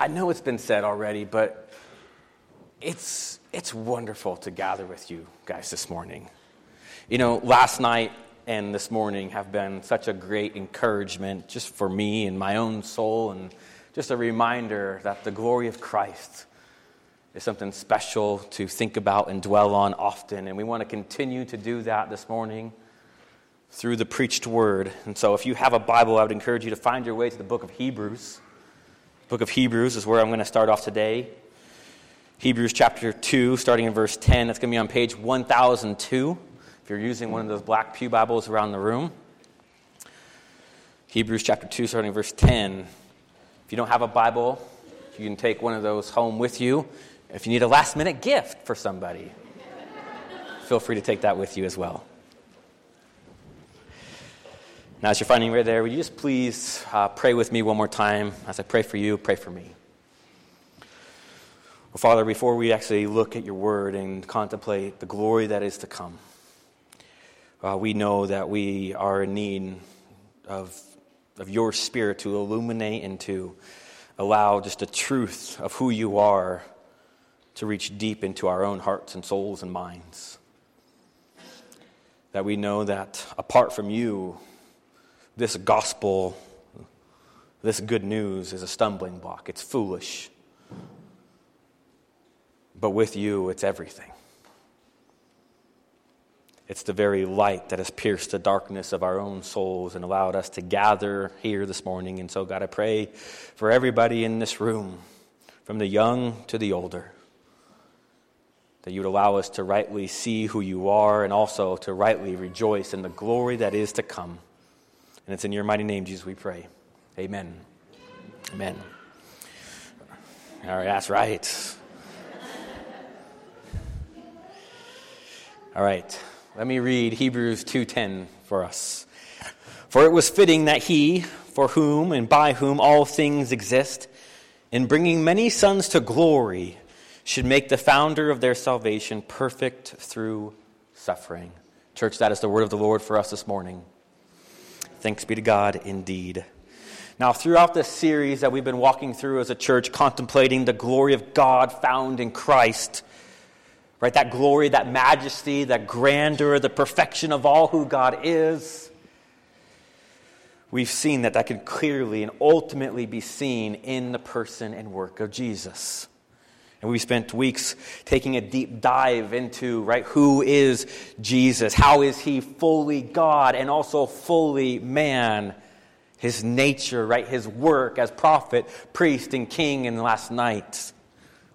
I know it's been said already, but it's, it's wonderful to gather with you guys this morning. You know, last night and this morning have been such a great encouragement just for me and my own soul, and just a reminder that the glory of Christ is something special to think about and dwell on often. And we want to continue to do that this morning through the preached word. And so, if you have a Bible, I would encourage you to find your way to the book of Hebrews. Book of Hebrews is where I'm going to start off today. Hebrews chapter 2, starting in verse 10. That's going to be on page 1002 if you're using one of those black Pew Bibles around the room. Hebrews chapter 2, starting in verse 10. If you don't have a Bible, you can take one of those home with you. If you need a last minute gift for somebody, feel free to take that with you as well. Now, as you're finding right there, would you just please uh, pray with me one more time? As I pray for you, pray for me. Well, Father, before we actually look at your word and contemplate the glory that is to come, uh, we know that we are in need of, of your spirit to illuminate and to allow just the truth of who you are to reach deep into our own hearts and souls and minds. That we know that apart from you, this gospel, this good news is a stumbling block. It's foolish. But with you, it's everything. It's the very light that has pierced the darkness of our own souls and allowed us to gather here this morning. And so, God, I pray for everybody in this room, from the young to the older, that you would allow us to rightly see who you are and also to rightly rejoice in the glory that is to come. And it's in your mighty name, Jesus, we pray. Amen. Amen. All right, that's right. All right. Let me read Hebrews 2:10 for us. For it was fitting that he, for whom and by whom all things exist, in bringing many sons to glory, should make the founder of their salvation perfect through suffering. Church, that is the word of the Lord for us this morning. Thanks be to God indeed. Now, throughout this series that we've been walking through as a church, contemplating the glory of God found in Christ, right? That glory, that majesty, that grandeur, the perfection of all who God is. We've seen that that can clearly and ultimately be seen in the person and work of Jesus. And we spent weeks taking a deep dive into, right, who is Jesus? How is he fully God and also fully man? His nature, right, his work as prophet, priest, and king. And last night,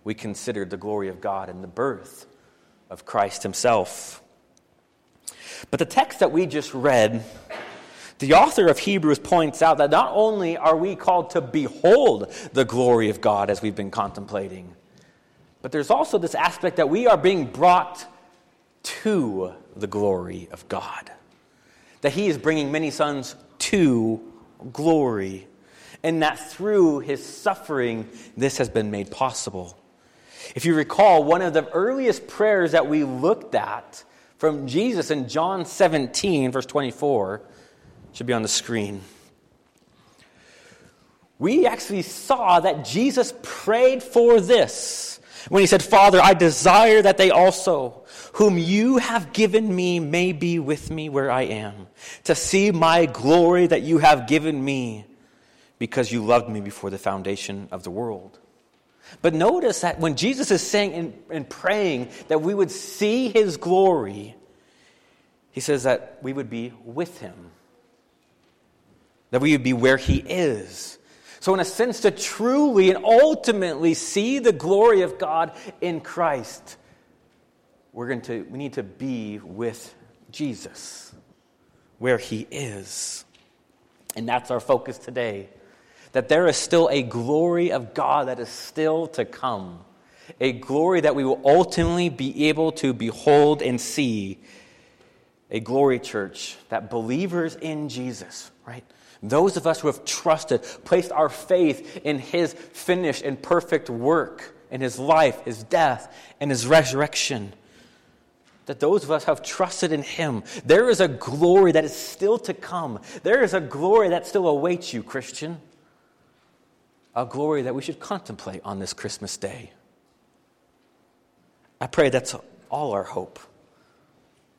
we considered the glory of God and the birth of Christ himself. But the text that we just read, the author of Hebrews points out that not only are we called to behold the glory of God as we've been contemplating, but there's also this aspect that we are being brought to the glory of God. That He is bringing many sons to glory. And that through His suffering, this has been made possible. If you recall, one of the earliest prayers that we looked at from Jesus in John 17, verse 24, should be on the screen. We actually saw that Jesus prayed for this when he said, Father, I desire that they also, whom you have given me, may be with me where I am, to see my glory that you have given me, because you loved me before the foundation of the world. But notice that when Jesus is saying and, praying that we would see his glory, he says that we would be with him, that we would be where he is. So, in a sense, to truly and ultimately see the glory of God in Christ, we're going to, we need to be with Jesus, where he is. And that's our focus today. That there is still a glory of God that is still to come. A glory that we will ultimately be able to behold and see. A glory church that believers in Jesus, right? Those of us who have trusted, placed our faith in his finished and perfect work, in his life, his death, and his resurrection, that those of us who have trusted in him, there is a glory that is still to come. There is a glory that still awaits you, Christian. a glory that we should contemplate on this Christmas day. I pray that's all our hope.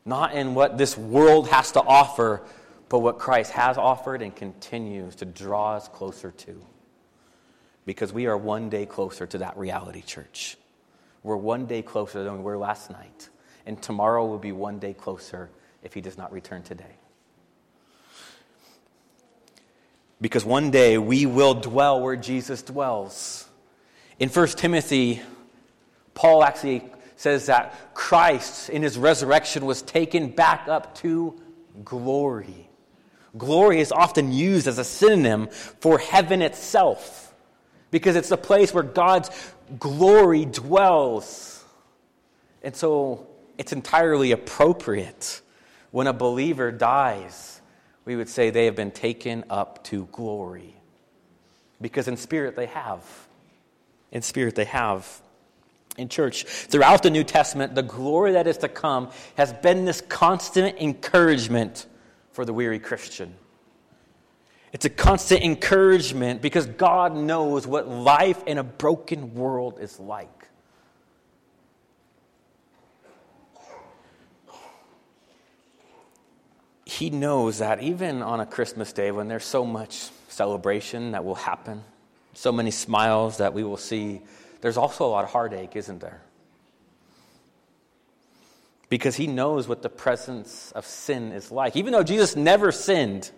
Not in what this world has to offer, but what Christ has offered and continues to draw us closer to. Because we are one day closer to that reality, church. We're one day closer than we were last night. And tomorrow will be one day closer if he does not return today. Because one day we will dwell where Jesus dwells. In 1 Timothy, Paul actually says that Christ, in his resurrection, was taken back up to glory. Glory is often used as a synonym for heaven itself because it's the place where God's glory dwells. And so it's entirely appropriate when a believer dies, we would say they have been taken up to glory. Because in spirit they have. In spirit they have. In church, throughout the New Testament, the glory that is to come has been this constant encouragement for the weary Christian. It's a constant encouragement because God knows what life in a broken world is like. He knows that even on a Christmas day when there's so much celebration that will happen, so many smiles that we will see, there's also a lot of heartache, isn't there? Because he knows what the presence of sin is like. Even though Jesus never sinned,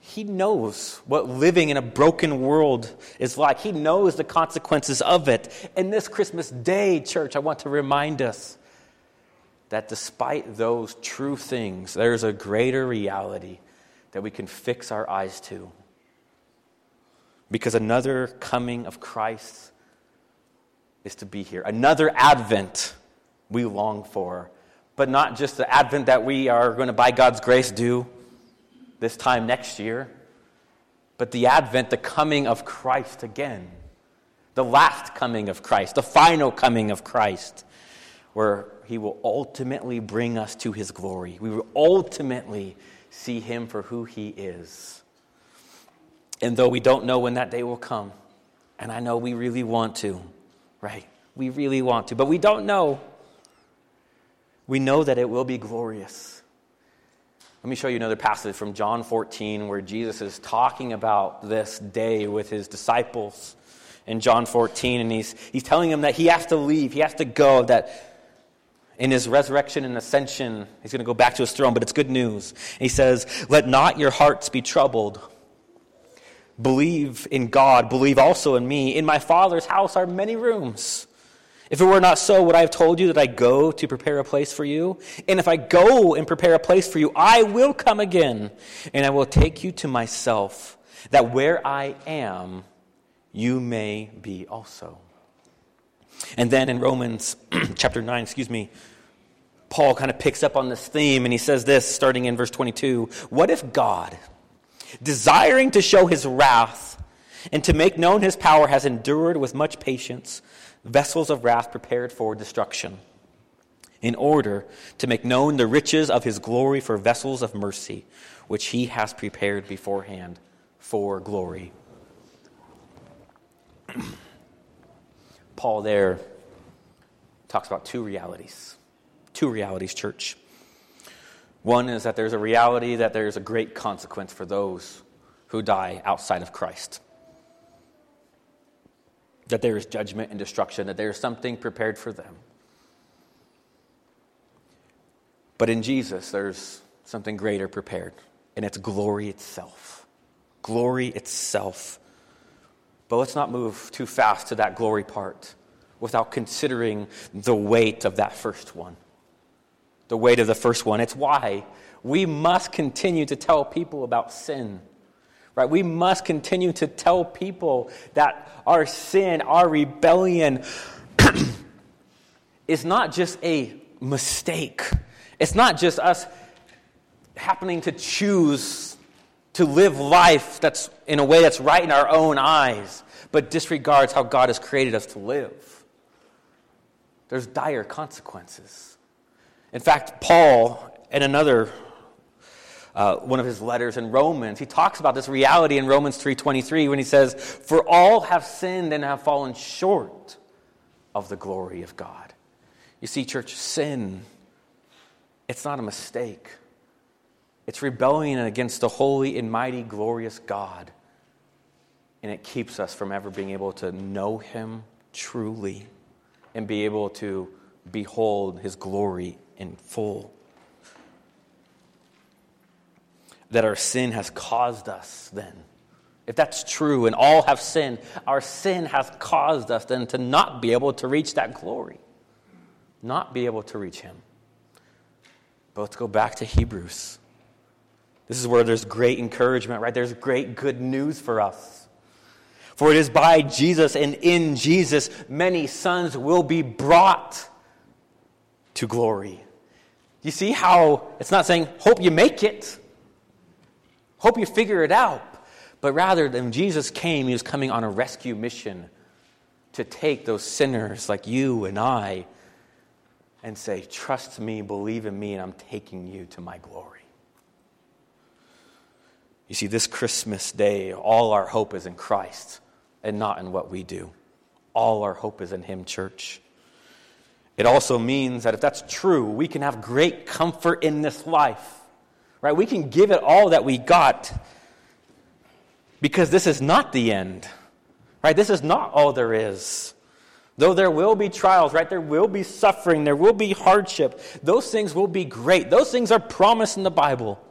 he knows what living in a broken world is like. He knows the consequences of it. And this Christmas day, church, I want to remind us that despite those true things, there's a greater reality that we can fix our eyes to. Because another coming of Christ is to be here. Another advent we long for. But not just the advent that we are going to, by God's grace, do this time next year, but the advent, the coming of Christ again. The last coming of Christ, the final coming of Christ, where he will ultimately bring us to his glory. We will ultimately see him for who he is. And though we don't know when that day will come, and I know we really want to, right? We really want to, but we don't know. We know that it will be glorious. Let me show you another passage from John 14 where Jesus is talking about this day with his disciples in John 14, and he's, he's telling them that he has to leave, he has to go, that in his resurrection and ascension, he's going to go back to his throne, but it's good news. He says, Let not your hearts be troubled. Believe in God, believe also in me. In my Father's house are many rooms. If it were not so, would I have told you that I go to prepare a place for you? And if I go and prepare a place for you, I will come again, and I will take you to myself, that where I am, you may be also. And then in Romans chapter 9, excuse me, Paul kind of picks up on this theme, and he says this, starting in verse 22 What if God, desiring to show his wrath and to make known his power, has endured with much patience? vessels of wrath prepared for destruction, in order to make known the riches of his glory for vessels of mercy, which he has prepared beforehand for glory. Paul there talks about two realities. Two realities, church. One is that there's a reality that there's a great consequence for those who die outside of Christ that there is judgment and destruction, that there is something prepared for them. But in Jesus, there's something greater prepared, and it's glory itself. Glory itself. But let's not move too fast to that glory part without considering the weight of that first one. The weight of the first one. It's why we must continue to tell people about sin right? We must continue to tell people that our sin, our rebellion, is not just a mistake. It's not just us happening to choose to live life that's in a way that's right in our own eyes, but disregards how God has created us to live. There's dire consequences. In fact, Paul, in another uh, one of his letters in Romans. He talks about this reality in Romans 3.23 when he says, For all have sinned and have fallen short of the glory of God. You see, church, sin, it's not a mistake. It's rebellion against the holy and mighty, glorious God. And it keeps us from ever being able to know Him truly and be able to behold His glory in full. That our sin has caused us then. If that's true and all have sinned, our sin has caused us then to not be able to reach that glory, not be able to reach Him. But let's go back to Hebrews. This is where there's great encouragement, right? There's great good news for us. For it is by Jesus and in Jesus many sons will be brought to glory. You see how it's not saying, hope you make it, hope you figure it out, but rather, when Jesus came, he was coming on a rescue mission to take those sinners like you and I and say, Trust me, believe in me, and I'm taking you to my glory. You see, this Christmas day, all our hope is in Christ and not in what we do. All our hope is in Him, church. It also means that if that's true, we can have great comfort in this life, right? We can give it all that we got because this is not the end, right? This is not all there is. Though there will be trials, right? There will be suffering, there will be hardship. Those things will be great. Those things are promised in the Bible.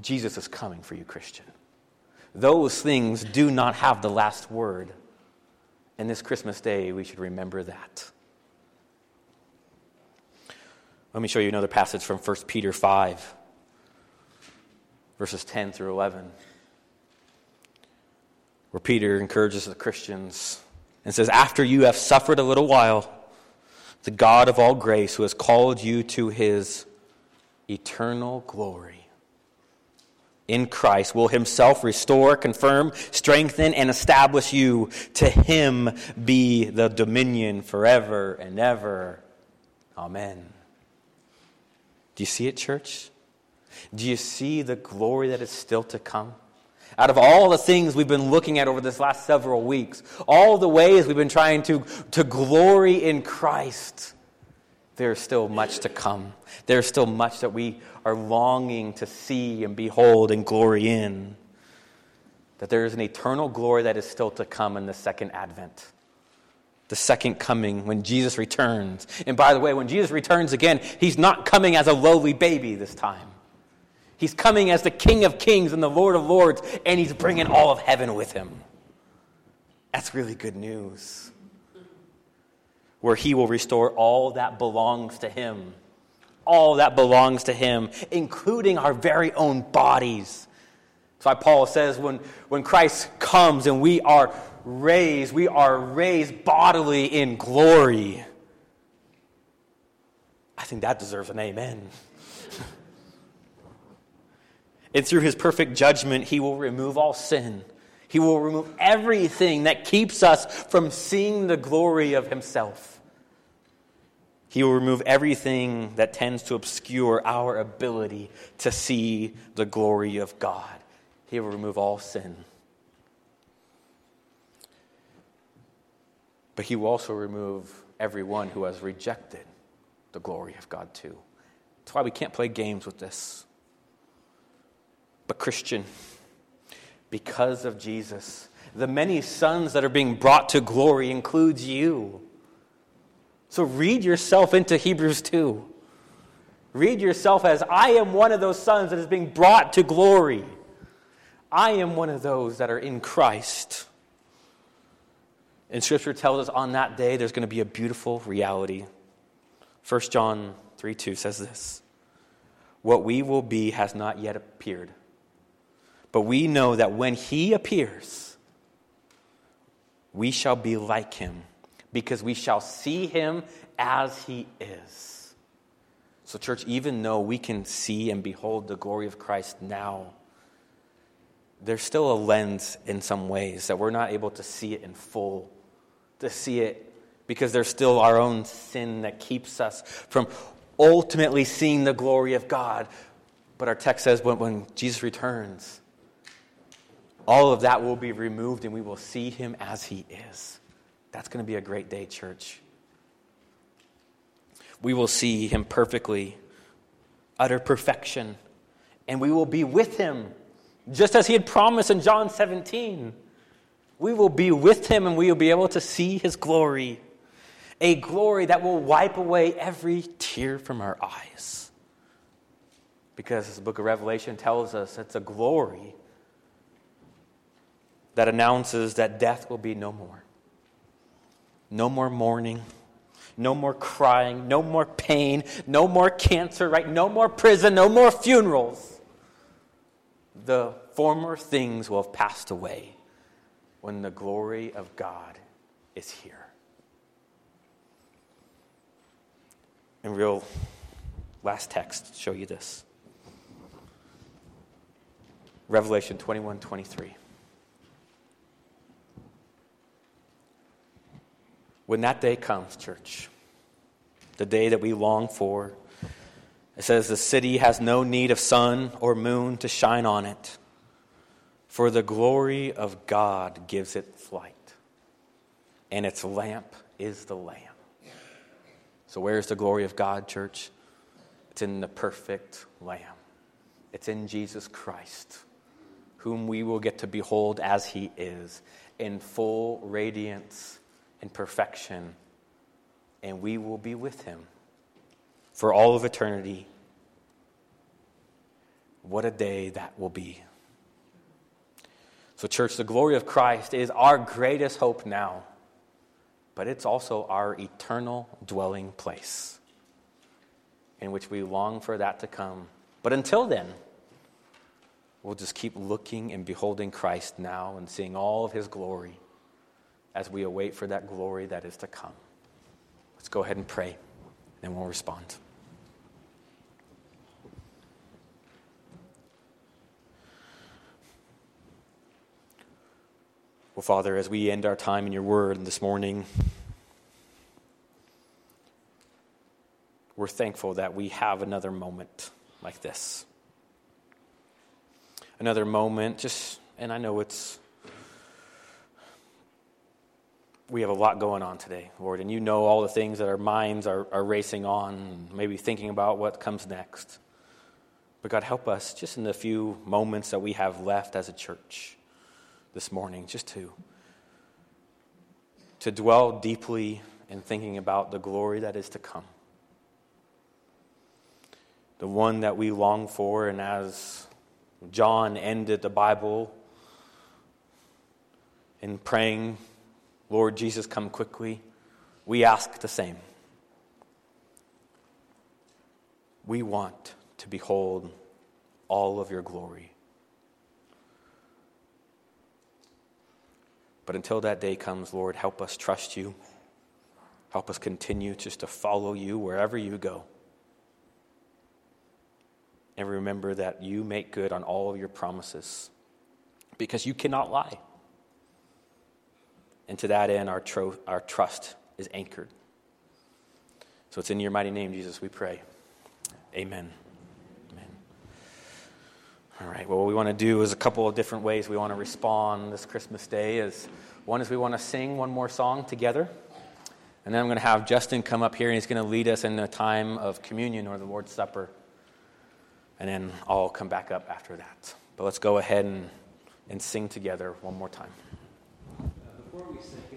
Jesus is coming for you, Christian. Those things do not have the last word. And this Christmas day, we should remember that. Let me show you another passage from 1 Peter 5, verses 10 through 11, where Peter encourages the Christians and says, After you have suffered a little while, the God of all grace, who has called you to his eternal glory, in Christ will himself restore, confirm, strengthen, and establish you. To him be the dominion forever and ever. Amen. Do you see it, church? Do you see the glory that is still to come? Out of all the things we've been looking at over this last several weeks, all the ways we've been trying to, to glory in Christ, there's still much to come. There's still much that we are longing to see and behold and glory in. That there is an eternal glory that is still to come in the second advent. The second coming when Jesus returns. And by the way, when Jesus returns again, he's not coming as a lowly baby this time. He's coming as the King of Kings and the Lord of Lords, and he's bringing all of heaven with him. That's really good news where he will restore all that belongs to him. All that belongs to him, including our very own bodies. That's why Paul says when, when Christ comes and we are raised, we are raised bodily in glory. I think that deserves an amen. and through his perfect judgment, he will remove all sin he will remove everything that keeps us from seeing the glory of Himself. He will remove everything that tends to obscure our ability to see the glory of God. He will remove all sin. But He will also remove everyone who has rejected the glory of God, too. That's why we can't play games with this. But, Christian, because of Jesus. The many sons that are being brought to glory includes you. So read yourself into Hebrews 2. Read yourself as I am one of those sons that is being brought to glory. I am one of those that are in Christ. And Scripture tells us on that day there's going to be a beautiful reality. 1 John 3 2 says this What we will be has not yet appeared but we know that when he appears, we shall be like him, because we shall see him as he is. So, church, even though we can see and behold the glory of Christ now, there's still a lens in some ways that we're not able to see it in full, to see it because there's still our own sin that keeps us from ultimately seeing the glory of God. But our text says when, when Jesus returns, all of that will be removed and we will see him as he is. That's going to be a great day, church. We will see him perfectly, utter perfection, and we will be with him, just as he had promised in John 17. We will be with him and we will be able to see his glory, a glory that will wipe away every tear from our eyes. Because the book of Revelation tells us, it's a glory that announces that death will be no more. No more mourning, no more crying, no more pain, no more cancer, right? No more prison, no more funerals. The former things will have passed away when the glory of God is here. And real last text show you this. Revelation 21 23. When that day comes, church, the day that we long for, it says the city has no need of sun or moon to shine on it, for the glory of God gives it light, and its lamp is the Lamb. So, where's the glory of God, church? It's in the perfect Lamb, it's in Jesus Christ, whom we will get to behold as He is, in full radiance and perfection, and we will be with him for all of eternity. What a day that will be. So, church, the glory of Christ is our greatest hope now, but it's also our eternal dwelling place in which we long for that to come. But until then, we'll just keep looking and beholding Christ now and seeing all of his glory as we await for that glory that is to come. Let's go ahead and pray, and we'll respond. Well, Father, as we end our time in your word this morning, we're thankful that we have another moment like this. Another moment, just, and I know it's we have a lot going on today, Lord, and you know all the things that our minds are, are racing on, maybe thinking about what comes next. But God, help us just in the few moments that we have left as a church this morning, just to, to dwell deeply in thinking about the glory that is to come. The one that we long for, and as John ended the Bible in praying Lord Jesus, come quickly. We ask the same. We want to behold all of your glory. But until that day comes, Lord, help us trust you. Help us continue just to follow you wherever you go. And remember that you make good on all of your promises because you cannot lie. And to that end, our, tro- our trust is anchored. So it's in your mighty name, Jesus, we pray. Amen. Amen. All right, well, what we want to do is a couple of different ways we want to respond this Christmas day. Is One is we want to sing one more song together. And then I'm going to have Justin come up here and he's going to lead us in a time of communion or the Lord's Supper. And then I'll come back up after that. But let's go ahead and, and sing together one more time uh, before we sing,